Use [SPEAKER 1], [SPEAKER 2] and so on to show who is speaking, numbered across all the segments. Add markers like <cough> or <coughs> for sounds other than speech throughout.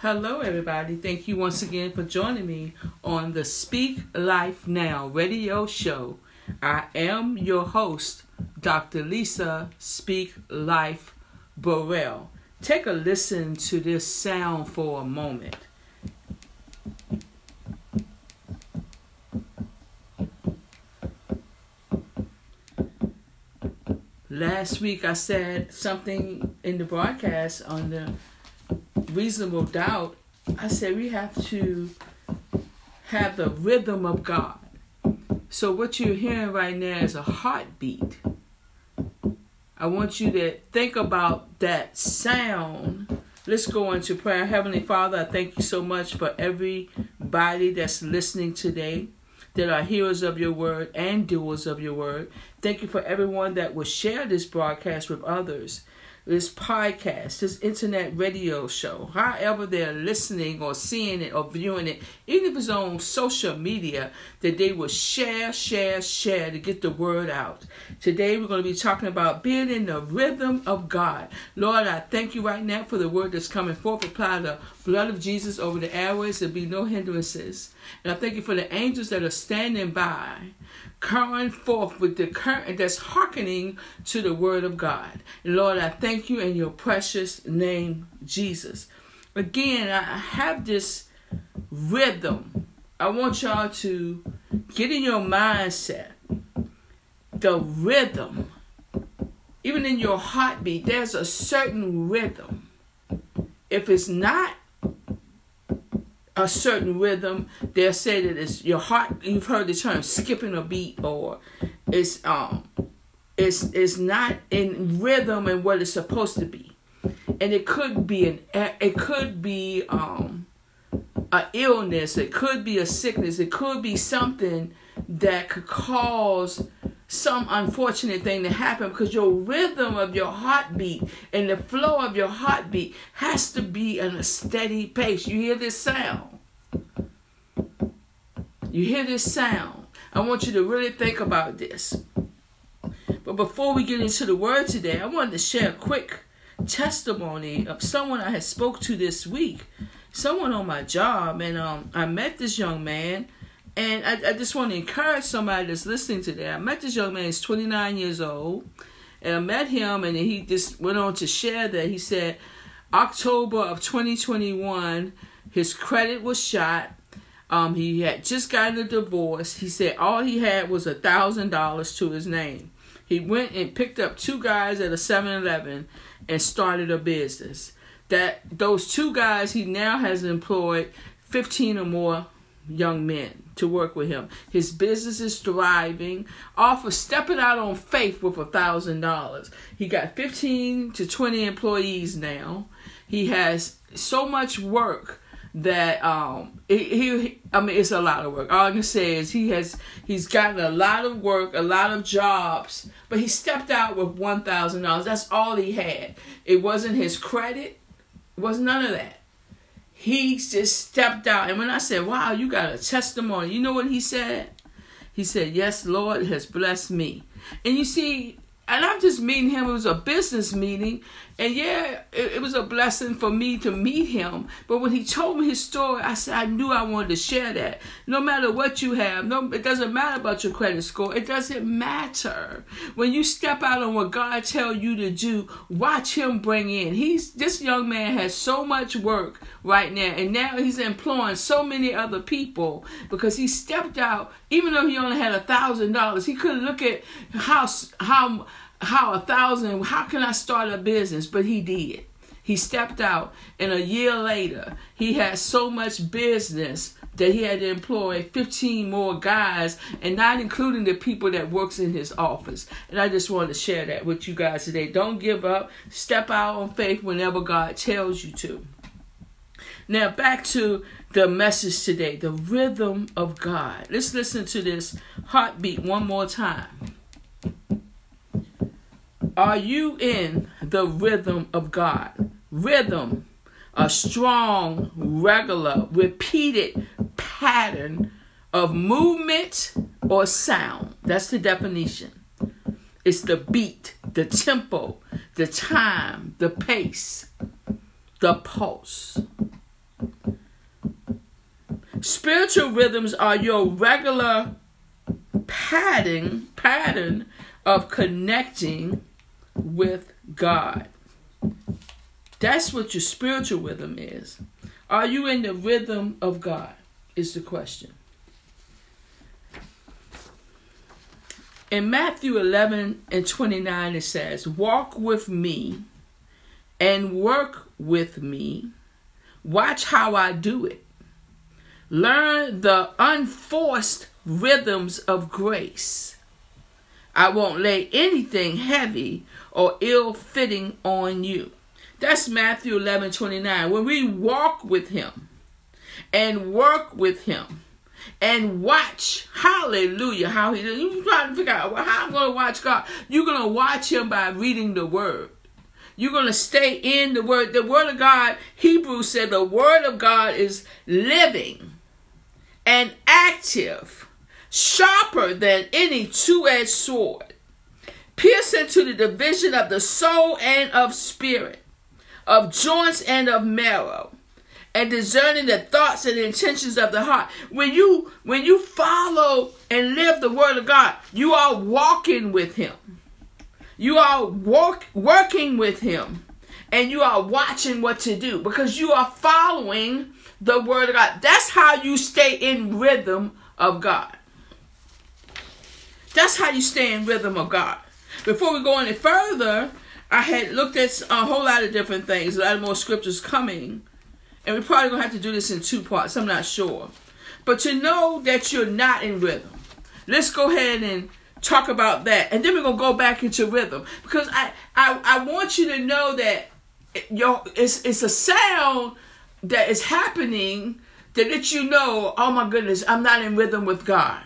[SPEAKER 1] Hello, everybody. Thank you once again for joining me on the Speak Life Now radio show. I am your host, Dr. Lisa Speak Life Burrell. Take a listen to this sound for a moment. Last week I said something in the broadcast on the reasonable doubt. I said we have to have the rhythm of God. So what you're hearing right now is a heartbeat. I want you to think about that sound. Let's go into prayer. Heavenly Father, I thank you so much for everybody that's listening today that are hearers of your word and doers of your word. Thank you for everyone that will share this broadcast with others this podcast, this internet radio show, however they're listening or seeing it or viewing it, even if it's on social media, that they will share, share, share to get the word out. Today we're going to be talking about being in the rhythm of God. Lord, I thank you right now for the word that's coming forth. Apply the blood of Jesus over the airways. There'll be no hindrances. And I thank you for the angels that are standing by current forth with the current that's hearkening to the word of God. Lord, I thank you in your precious name, Jesus. Again, I have this rhythm. I want y'all to get in your mindset. The rhythm. Even in your heartbeat, there's a certain rhythm. If it's not a certain rhythm. They'll say that it's your heart. You've heard the term skipping a beat, or it's um, it's it's not in rhythm and what it's supposed to be, and it could be an it could be um, a illness. It could be a sickness. It could be something that could cause some unfortunate thing to happen because your rhythm of your heartbeat and the flow of your heartbeat has to be in a steady pace. You hear this sound. You hear this sound. I want you to really think about this. But before we get into the word today, I wanted to share a quick testimony of someone I had spoke to this week. Someone on my job, and um, I met this young man and I, I just want to encourage somebody that's listening to that. I met this young man, he's 29 years old. And I met him, and he just went on to share that. He said, October of 2021, his credit was shot. Um, he had just gotten a divorce. He said all he had was a thousand dollars to his name. He went and picked up two guys at a 7-Eleven and started a business. That those two guys he now has employed 15 or more young men to work with him. His business is thriving. Off of stepping out on faith with a thousand dollars. He got 15 to 20 employees now. He has so much work that um he, he I mean it's a lot of work. All I can say is he has he's gotten a lot of work, a lot of jobs, but he stepped out with one thousand dollars. That's all he had. It wasn't his credit. It was none of that he just stepped out. And when I said, Wow, you got a testimony, you know what he said? He said, Yes, Lord has blessed me. And you see, and I'm just meeting him. It was a business meeting, and yeah, it, it, was a blessing for me to meet him. But when he told me his story, I said I knew I wanted to share that. No matter what you have, no, it doesn't matter about your credit score. It doesn't matter. When you step out on what God tell you to do, watch Him bring in. He's this young man has so much work right now, and now he's employing so many other people because he stepped out. Even though he only had a thousand dollars, he couldn't look at how how how a thousand, how can I start a business? But he did. He stepped out, and a year later, he had so much business that he had to employ 15 more guys, and not including the people that works in his office. And I just wanted to share that with you guys today. Don't give up. Step out on faith whenever God tells you to. Now back to the message today, the rhythm of God. Let's listen to this heartbeat one more time. Are you in the rhythm of God? Rhythm, a strong, regular, repeated pattern of movement or sound. That's the definition. It's the beat, the tempo, the time, the pace, the pulse. Spiritual rhythms are your regular pattern pattern of connecting with God. That's what your spiritual rhythm is. Are you in the rhythm of God? Is the question. In Matthew 11 and 29, it says, Walk with me and work with me. Watch how I do it. Learn the unforced rhythms of grace. I won't lay anything heavy or ill fitting on you. That's Matthew 11 29. When we walk with Him and work with Him and watch, hallelujah, how He does. You trying to figure out well, how I'm going to watch God. You're going to watch Him by reading the Word. You're going to stay in the Word. The Word of God, Hebrews said the Word of God is living and active, sharper than any two edged sword, piercing to the division of the soul and of spirit, of joints and of marrow. And discerning the thoughts and intentions of the heart. When you when you follow and live the word of God, you are walking with Him. You are work, working with Him, and you are watching what to do because you are following the word of God. That's how you stay in rhythm of God. That's how you stay in rhythm of God. Before we go any further, I had looked at a whole lot of different things, a lot of more scriptures coming. And we're probably going to have to do this in two parts. I'm not sure. But to know that you're not in rhythm, let's go ahead and talk about that. And then we're going to go back into rhythm. Because I, I, I want you to know that your, it's, it's a sound that is happening that lets you know, oh my goodness, I'm not in rhythm with God.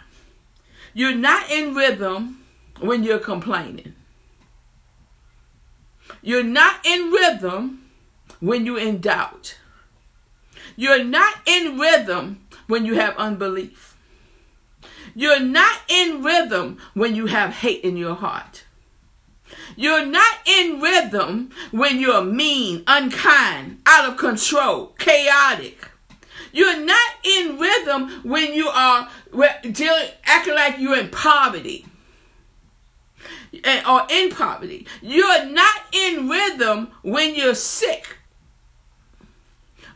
[SPEAKER 1] You're not in rhythm when you're complaining. You're not in rhythm when you're in doubt. You're not in rhythm when you have unbelief. You're not in rhythm when you have hate in your heart. You're not in rhythm when you're mean, unkind, out of control, chaotic. You're not in rhythm when you are dealing, acting like you're in poverty or in poverty. You're not in rhythm when you're sick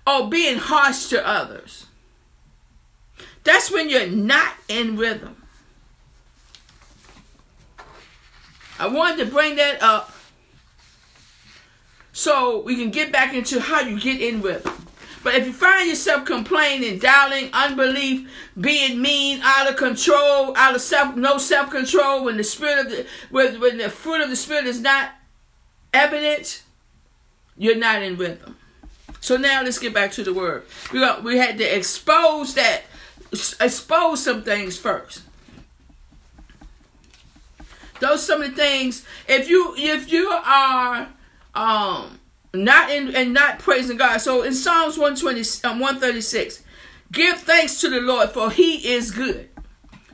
[SPEAKER 1] or being harsh to others. That's when you're not in rhythm. I wanted to bring that up so we can get back into how you get in rhythm. But if you find yourself complaining, doubting, unbelief, being mean, out of control, out of self, no self control, when the spirit of the when, when the fruit of the spirit is not evident, you're not in rhythm. So now let's get back to the word. We got we had to expose that, expose some things first. Those some of the things. If you if you are um not in and not praising God. So in Psalms 120, um, 136, give thanks to the Lord for he is good.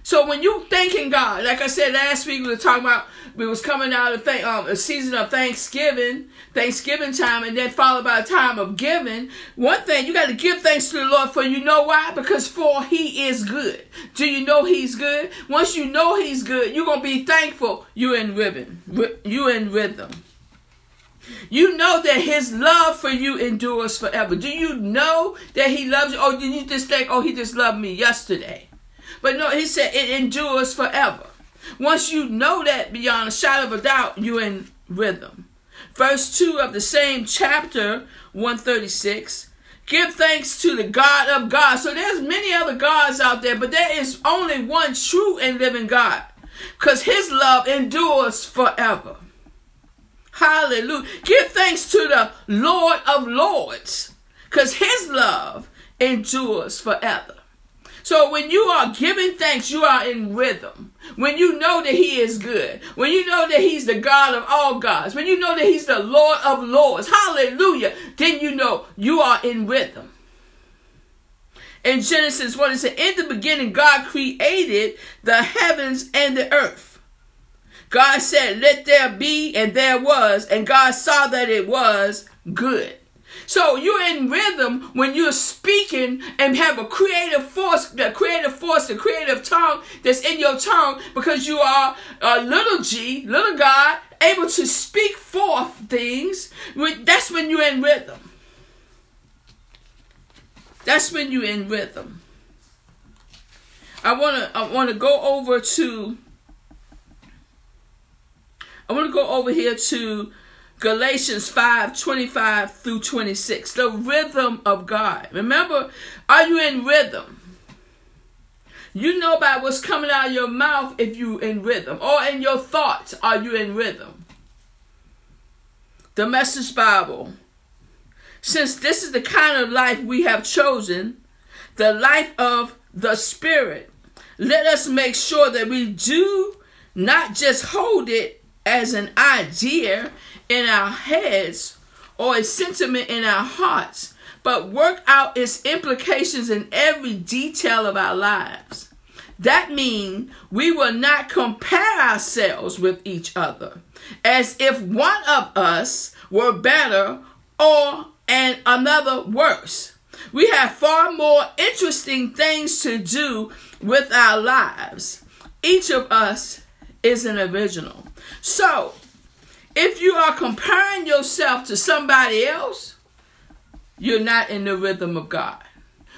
[SPEAKER 1] So when you thanking God, like I said last week, we were talking about we was coming out of th- um, a season of Thanksgiving, Thanksgiving time, and then followed by a time of giving. One thing you got to give thanks to the Lord for. You know why? Because for He is good. Do you know He's good? Once you know He's good, you're gonna be thankful. You in rhythm. You in rhythm. You know that his love for you endures forever. Do you know that he loves you? Oh, or do you just think, oh, he just loved me yesterday? But no, he said it endures forever. Once you know that beyond a shadow of a doubt, you're in rhythm. Verse 2 of the same chapter, 136. Give thanks to the God of God. So there's many other gods out there, but there is only one true and living God. Because his love endures forever. Hallelujah. Give thanks to the Lord of Lords because his love endures forever. So when you are giving thanks, you are in rhythm. When you know that he is good, when you know that he's the God of all gods, when you know that he's the Lord of lords, hallelujah, then you know you are in rhythm. In Genesis 1, it said, In the beginning, God created the heavens and the earth. God said, Let there be, and there was, and God saw that it was good. So you're in rhythm when you're speaking and have a creative force, the creative force, the creative tongue that's in your tongue because you are a little g, little God, able to speak forth things. That's when you're in rhythm. That's when you're in rhythm. I wanna I wanna go over to I want to go over here to Galatians 5 25 through 26. The rhythm of God. Remember, are you in rhythm? You know by what's coming out of your mouth if you in rhythm. Or in your thoughts, are you in rhythm? The Message Bible. Since this is the kind of life we have chosen, the life of the Spirit, let us make sure that we do not just hold it as an idea in our heads or a sentiment in our hearts, but work out its implications in every detail of our lives. That means we will not compare ourselves with each other as if one of us were better or and another worse. We have far more interesting things to do with our lives. Each of us is an original. So, if you are comparing yourself to somebody else, you're not in the rhythm of God.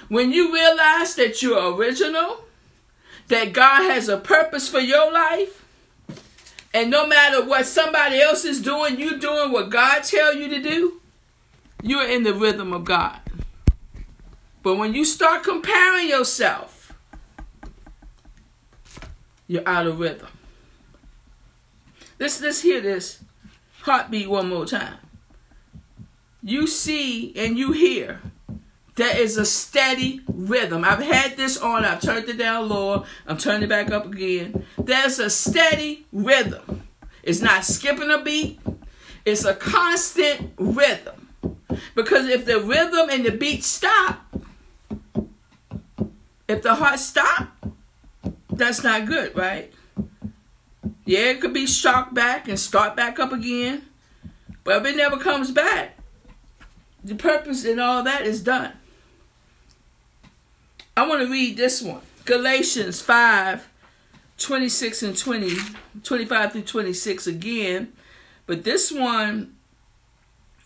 [SPEAKER 1] When you realize that you're original, that God has a purpose for your life, and no matter what somebody else is doing, you're doing what God tell you to do, you're in the rhythm of God. But when you start comparing yourself, you're out of rhythm. Let's let's hear this heartbeat one more time. You see and you hear there is a steady rhythm. I've had this on, I've turned it down lower, I'm turning it back up again. There's a steady rhythm. It's not skipping a beat, it's a constant rhythm. Because if the rhythm and the beat stop, if the heart stop, that's not good, right? Yeah, it could be shocked back and start back up again. But if it never comes back, the purpose and all that is done. I want to read this one Galatians 5 26 and 20, 25 through 26 again. But this one,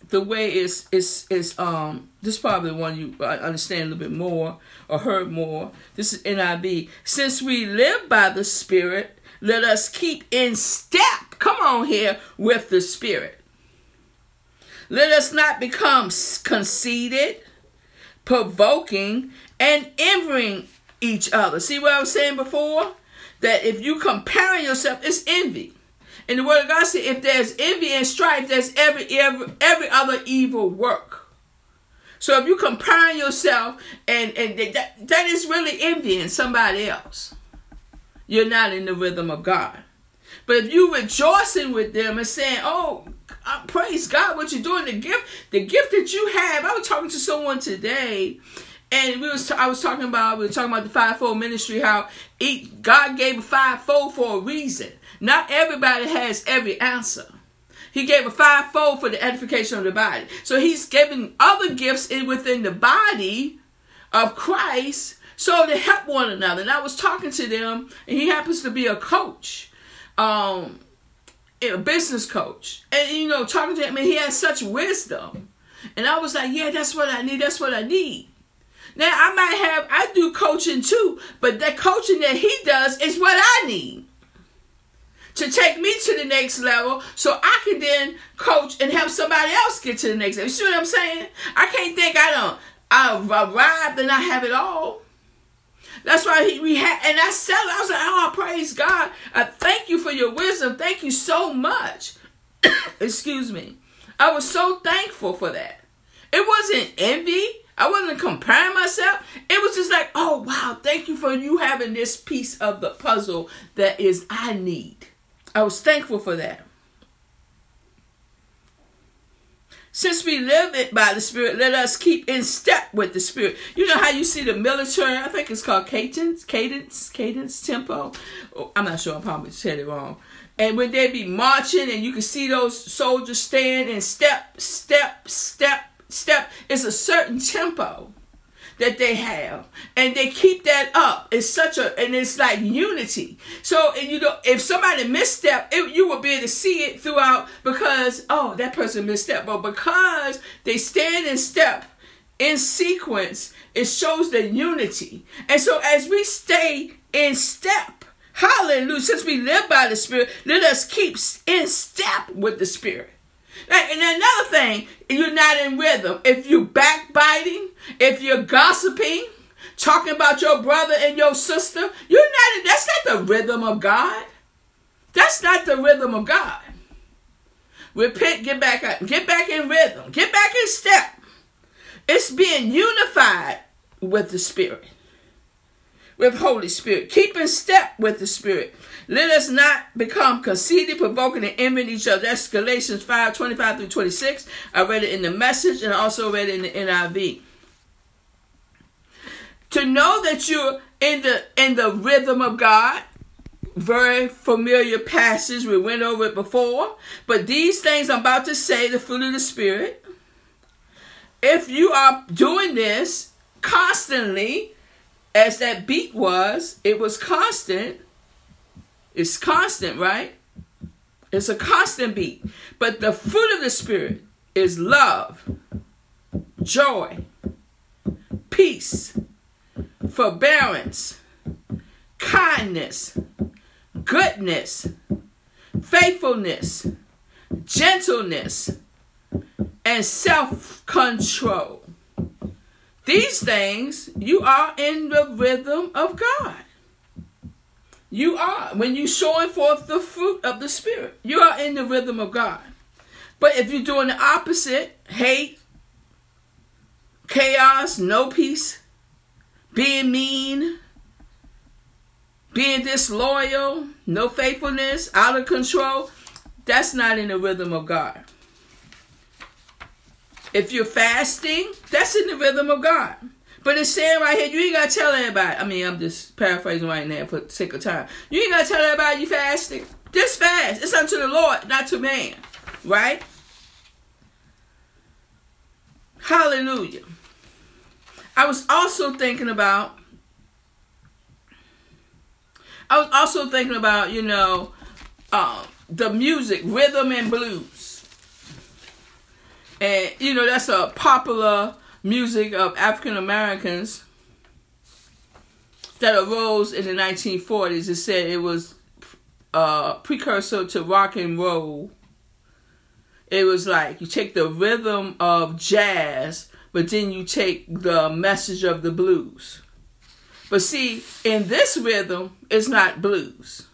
[SPEAKER 1] the way is is is um this is probably one you understand a little bit more or heard more. This is NIV. Since we live by the Spirit, let us keep in step, come on here, with the Spirit. Let us not become conceited, provoking, and envying each other. See what I was saying before? That if you comparing yourself, it's envy. And the word of God said, if there's envy and strife, there's every every every other evil work. So if you comparing yourself and and that, that is really envying somebody else you're not in the rhythm of God. But if you rejoicing with them and saying, "Oh, praise God, what you're doing, the gift, the gift that you have." I was talking to someone today, and we was I was talking about we were talking about the fivefold ministry, how each, God gave a fivefold for a reason. Not everybody has every answer. He gave a fivefold for the edification of the body. So He's giving other gifts in within the body of Christ so to help one another. And I was talking to them, and he happens to be a coach, um, a business coach. And you know, talking to him, and he has such wisdom. And I was like, yeah, that's what I need. That's what I need. Now I might have I do coaching too, but that coaching that he does is what I need to take me to the next level so I can then coach and help somebody else get to the next level. You see what I'm saying? I can't think I don't I've arrived and I have it all. That's why he, we had, and I said, I was like, oh, praise God. I thank you for your wisdom. Thank you so much. <coughs> Excuse me. I was so thankful for that. It wasn't envy. I wasn't comparing myself. It was just like, oh, wow, thank you for you having this piece of the puzzle that is I need. I was thankful for that. Since we live it by the Spirit, let us keep in step with the Spirit. You know how you see the military, I think it's called cadence, cadence, cadence, tempo. Oh, I'm not sure, I probably said it wrong. And when they be marching and you can see those soldiers stand and step, step, step, step it's a certain tempo that they have. And they keep that up. It's such a and it's like unity. So and you know if somebody misstep it, you will be able to see it throughout because oh that person misstep. But because they stand in step in sequence it shows the unity. And so as we stay in step hallelujah since we live by the spirit let us keep in step with the spirit and another thing, you're not in rhythm. If you're backbiting, if you're gossiping, talking about your brother and your sister, you're not. That's not the rhythm of God. That's not the rhythm of God. Repent, get back up, get back in rhythm, get back in step. It's being unified with the Spirit, with Holy Spirit. Keep in step with the Spirit. Let us not become conceited, provoking, and envying each other. That's Galatians 5 25 through 26. I read it in the message and also read it in the NIV. To know that you're in the in the rhythm of God, very familiar passage. We went over it before. But these things I'm about to say, the fruit of the Spirit, if you are doing this constantly, as that beat was, it was constant it's constant, right? It's a constant beat. But the fruit of the Spirit is love, joy, peace, forbearance, kindness, goodness, faithfulness, gentleness, and self control. These things, you are in the rhythm of God. You are, when you're showing forth the fruit of the Spirit, you are in the rhythm of God. But if you're doing the opposite, hate, chaos, no peace, being mean, being disloyal, no faithfulness, out of control, that's not in the rhythm of God. If you're fasting, that's in the rhythm of God. But it's saying right here, you ain't gotta tell everybody. I mean, I'm just paraphrasing right now for the sake of time. You ain't gotta tell everybody you fasting. Just fast. It's unto the Lord, not to man. Right? Hallelujah. I was also thinking about I was also thinking about, you know, um, the music, rhythm and blues. And you know, that's a popular music of African Americans that arose in the 1940s. It said it was a uh, precursor to rock and roll. It was like you take the rhythm of jazz, but then you take the message of the blues. But see, in this rhythm, it's not blues.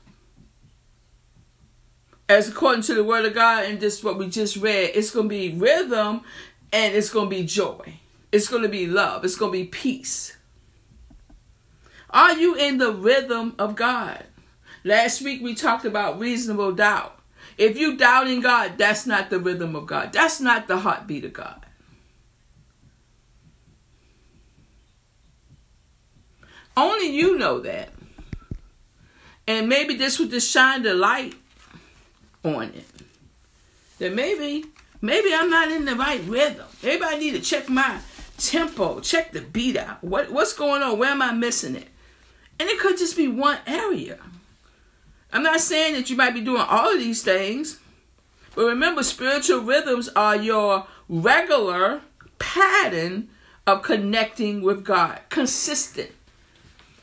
[SPEAKER 1] As according to the word of God and just what we just read, it's going to be rhythm and it's going to be joy. It's going to be love. It's going to be peace. Are you in the rhythm of God? Last week we talked about reasonable doubt. If you doubt in God, that's not the rhythm of God. That's not the heartbeat of God. Only you know that. And maybe this would just shine the light on it. That maybe, maybe I'm not in the right rhythm. I need to check my tempo, check the beat out. What what's going on? Where am I missing it? And it could just be one area. I'm not saying that you might be doing all of these things, but remember, spiritual rhythms are your regular pattern of connecting with God, consistent.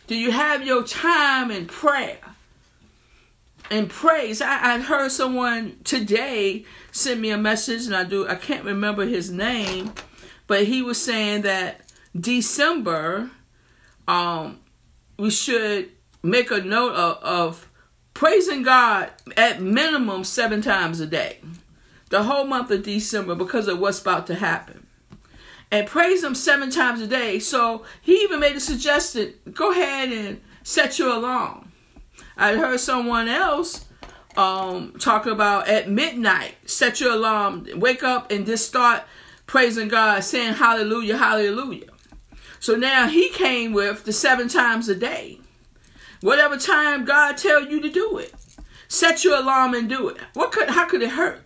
[SPEAKER 1] Do you have your time in prayer and praise? I, I heard someone today send me a message, and I do I can't remember his name, but he was saying that December, um, we should make a note of, of praising God at minimum seven times a day, the whole month of December, because of what's about to happen. And praise Him seven times a day. So he even made a suggestion go ahead and set your alarm. I heard someone else um, talk about at midnight, set your alarm, wake up and just start praising God, saying hallelujah, hallelujah. So now he came with the seven times a day. Whatever time God tell you to do it. Set your alarm and do it. What could how could it hurt?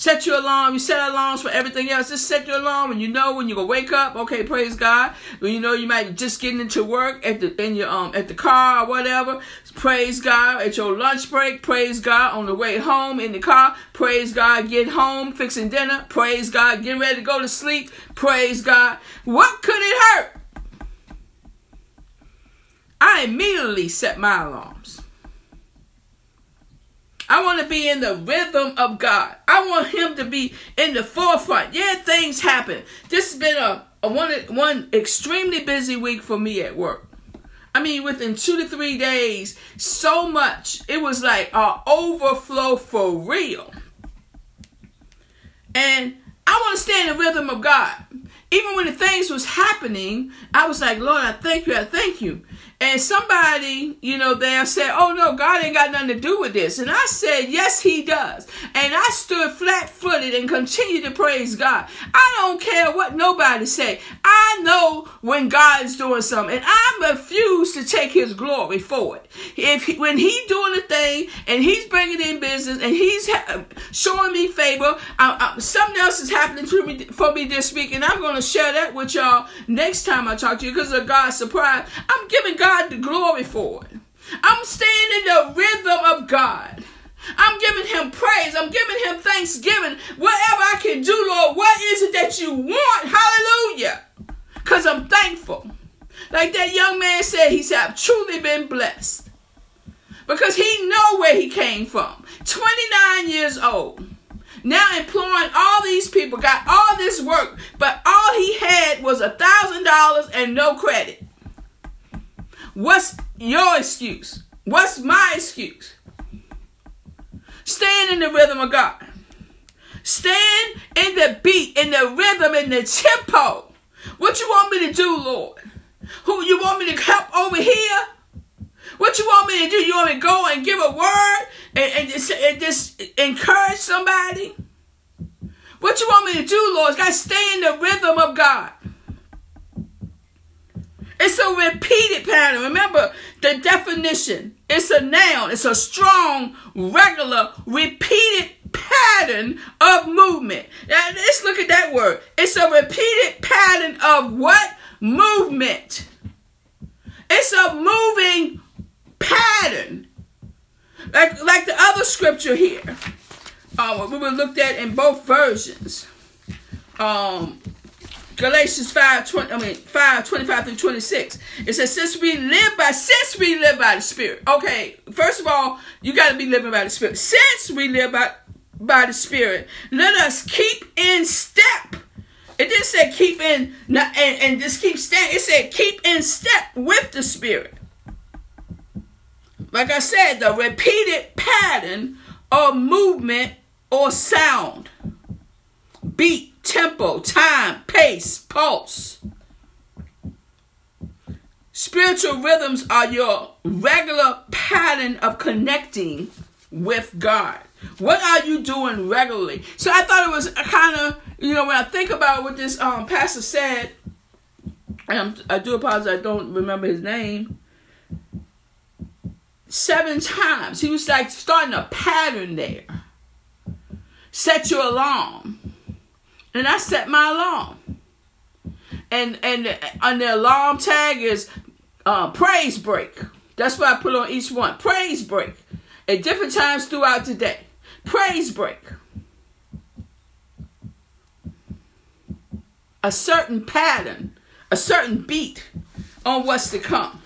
[SPEAKER 1] Set your alarm. You set alarms for everything else. Just set your alarm when you know when you're gonna wake up. Okay, praise God. When you know you might be just getting into work at the in your um at the car or whatever. Praise God at your lunch break. Praise God on the way home in the car. Praise God. Get home, fixing dinner. Praise God. Getting ready to go to sleep. Praise God. What could it hurt? I immediately set my alarms. I want to be in the rhythm of God. I want Him to be in the forefront. Yeah, things happen. This has been a, a one one extremely busy week for me at work. I mean, within two to three days, so much. It was like a overflow for real. And I want to stay in the rhythm of God. Even when the things was happening, I was like, Lord, I thank you, I thank you. And somebody, you know, there said, Oh no, God ain't got nothing to do with this. And I said, Yes, He does. And I stood flat footed and continued to praise God. I don't care what nobody say. I know when God is doing something, and I refuse to take His glory for it. If he, when He's doing a thing and He's bringing in business and He's ha- showing me favor, I, I, something else is happening to me for me this week, and I'm going to share that with y'all next time I talk to you because of God's surprise. I'm giving God God the glory for it. I'm staying in the rhythm of God. I'm giving him praise. I'm giving him thanksgiving. Whatever I can do, Lord, what is it that you want? Hallelujah. Because I'm thankful. Like that young man said, he said, I've truly been blessed. Because he know where he came from. 29 years old. Now employing all these people, got all this work, but all he had was a thousand dollars and no credit. What's your excuse? What's my excuse? Stand in the rhythm of God. Stand in the beat, in the rhythm, in the tempo. What you want me to do, Lord? Who you want me to help over here? What you want me to do? You want me to go and give a word and, and, just, and just encourage somebody? What you want me to do, Lord? Got to stay in the rhythm of God. It's a repeated pattern. Remember the definition. It's a noun. It's a strong, regular, repeated pattern of movement. Now let's look at that word. It's a repeated pattern of what? Movement. It's a moving pattern. Like, like the other scripture here. Uh, we were looked at in both versions. Um, Galatians 5, 20, I mean 5, 25 through 26. It says, since we live by, since we live by the Spirit. Okay, first of all, you got to be living by the Spirit. Since we live by, by the Spirit, let us keep in step. It didn't say keep in and, and just keep staying. It said keep in step with the Spirit. Like I said, the repeated pattern of movement or sound, beat, tempo, time, pace, pulse. Spiritual rhythms are your regular pattern of connecting with God. What are you doing regularly? So I thought it was kind of, you know, when I think about what this um, pastor said, and I do apologize, I don't remember his name. Seven times. He was like starting a pattern there. Set your alarm and I set my alarm. And and on the alarm tag is uh, praise break. That's what I put on each one. Praise break. At different times throughout the day. Praise break. A certain pattern, a certain beat on what's to come.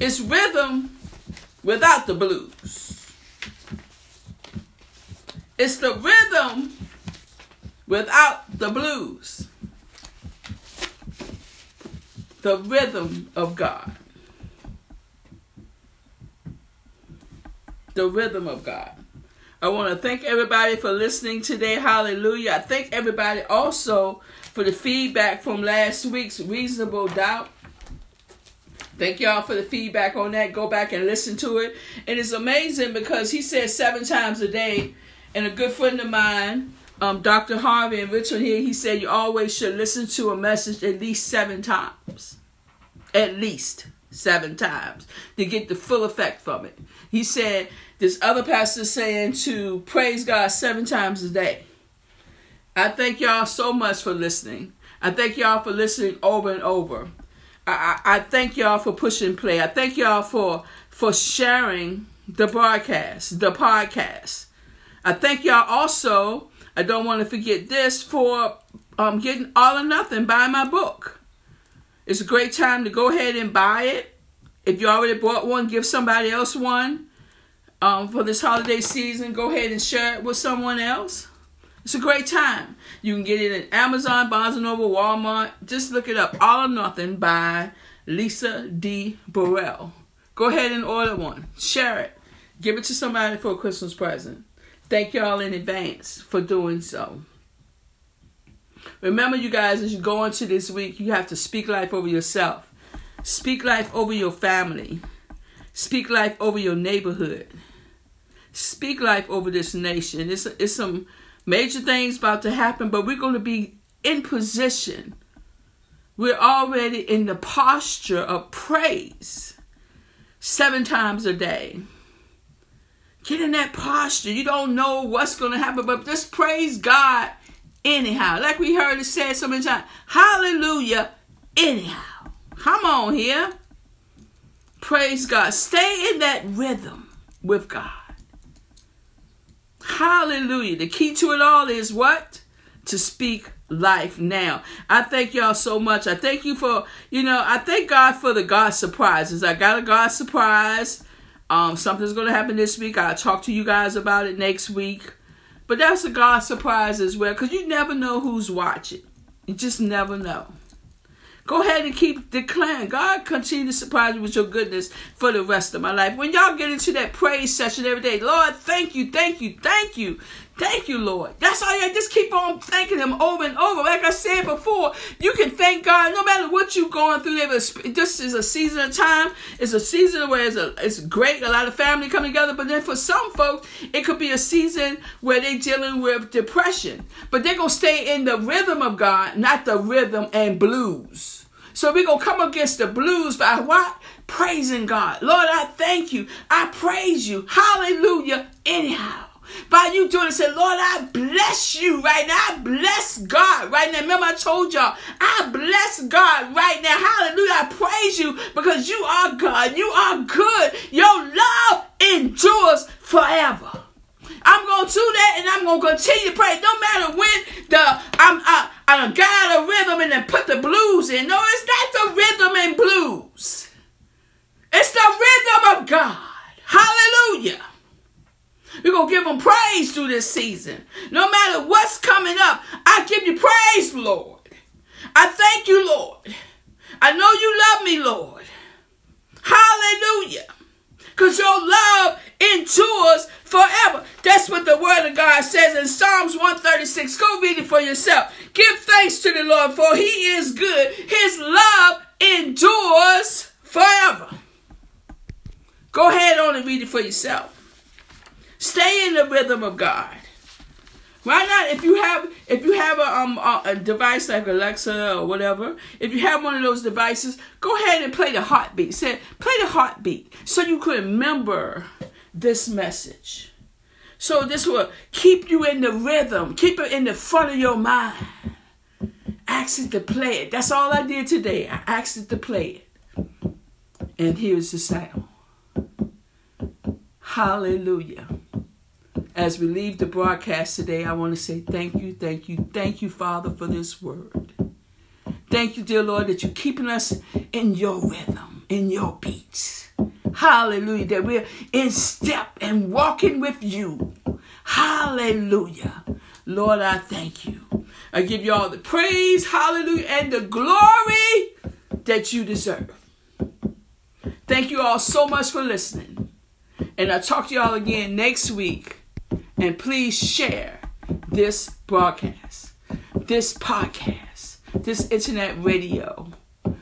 [SPEAKER 1] It's rhythm without the blues. It's the rhythm without the blues. The rhythm of God. The rhythm of God. I want to thank everybody for listening today. Hallelujah. I thank everybody also for the feedback from last week's Reasonable Doubt. Thank y'all for the feedback on that. Go back and listen to it. And it's amazing because he says seven times a day. And a good friend of mine, um, Dr. Harvey and Richard here, he said you always should listen to a message at least seven times. At least seven times to get the full effect from it. He said, this other pastor saying to praise God seven times a day. I thank y'all so much for listening. I thank y'all for listening over and over. I, I, thank y'all for pushing play. I thank y'all for for sharing the broadcast, the podcast. I thank y'all also. I don't want to forget this for um, getting all or nothing. Buy my book. It's a great time to go ahead and buy it. If you already bought one, give somebody else one um, for this holiday season. Go ahead and share it with someone else. It's a great time. You can get it in Amazon, Barnes & Noble, Walmart. Just look it up. All or Nothing by Lisa D. Burrell. Go ahead and order one. Share it. Give it to somebody for a Christmas present. Thank y'all in advance for doing so. Remember, you guys, as you go into this week, you have to speak life over yourself. Speak life over your family. Speak life over your neighborhood. Speak life over this nation. It's, it's some major things about to happen, but we're going to be in position. We're already in the posture of praise seven times a day. Get in that posture. You don't know what's going to happen, but just praise God anyhow. Like we heard it said so many times. Hallelujah anyhow. Come on here. Praise God. Stay in that rhythm with God. Hallelujah. The key to it all is what? To speak life now. I thank y'all so much. I thank you for, you know, I thank God for the God surprises. I got a God surprise. Um, something's gonna happen this week. I'll talk to you guys about it next week. But that's a God surprise as well, because you never know who's watching. You just never know. Go ahead and keep declaring. God continue to surprise me with your goodness for the rest of my life. When y'all get into that praise session every day, Lord, thank you, thank you, thank you. Thank you, Lord. That's all you just keep on thanking him over and over. Like I said before, you can thank God no matter what you're going through. This is a season of time. It's a season where it's, a, it's great, a lot of family coming together. But then for some folks, it could be a season where they're dealing with depression. But they're going to stay in the rhythm of God, not the rhythm and blues. So we're going to come against the blues by what? Praising God. Lord, I thank you. I praise you. Hallelujah. Anyhow. By you doing it, say, Lord, I bless you right now. I bless God right now. Remember, I told y'all, I bless God right now. Hallelujah. I praise you because you are God. You are good. Your love endures forever. I'm gonna do that and I'm gonna continue to pray. No matter when the I'm I, I got a rhythm and then put the blues in. No, it's not the rhythm and blues. It's the rhythm of God. Hallelujah. We're going to give him praise through this season. No matter what's coming up, I give you praise, Lord. I thank you, Lord. I know you love me, Lord. Hallelujah. Because your love endures forever. That's what the word of God says in Psalms 136. Go read it for yourself. Give thanks to the Lord, for he is good. His love endures forever. Go ahead on and read it for yourself. Stay in the rhythm of God. Why not? If you have if you have a um a, device like Alexa or whatever, if you have one of those devices, go ahead and play the heartbeat. Say play the heartbeat so you can remember this message. So this will keep you in the rhythm, keep it in the front of your mind. Ask it to play it. That's all I did today. I asked it to play it. And here's the sound. Hallelujah as we leave the broadcast today, I want to say thank you, thank you, thank you, Father, for this word. Thank you, dear Lord, that you're keeping us in your rhythm, in your beats. Hallelujah. That we're in step and walking with you. Hallelujah. Lord, I thank you. I give you all the praise, hallelujah, and the glory that you deserve. Thank you all so much for listening. And I'll talk to y'all again next week. And please share this broadcast, this podcast, this internet radio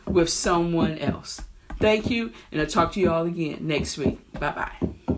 [SPEAKER 1] with someone else. Thank you, and I'll talk to you all again next week. Bye bye.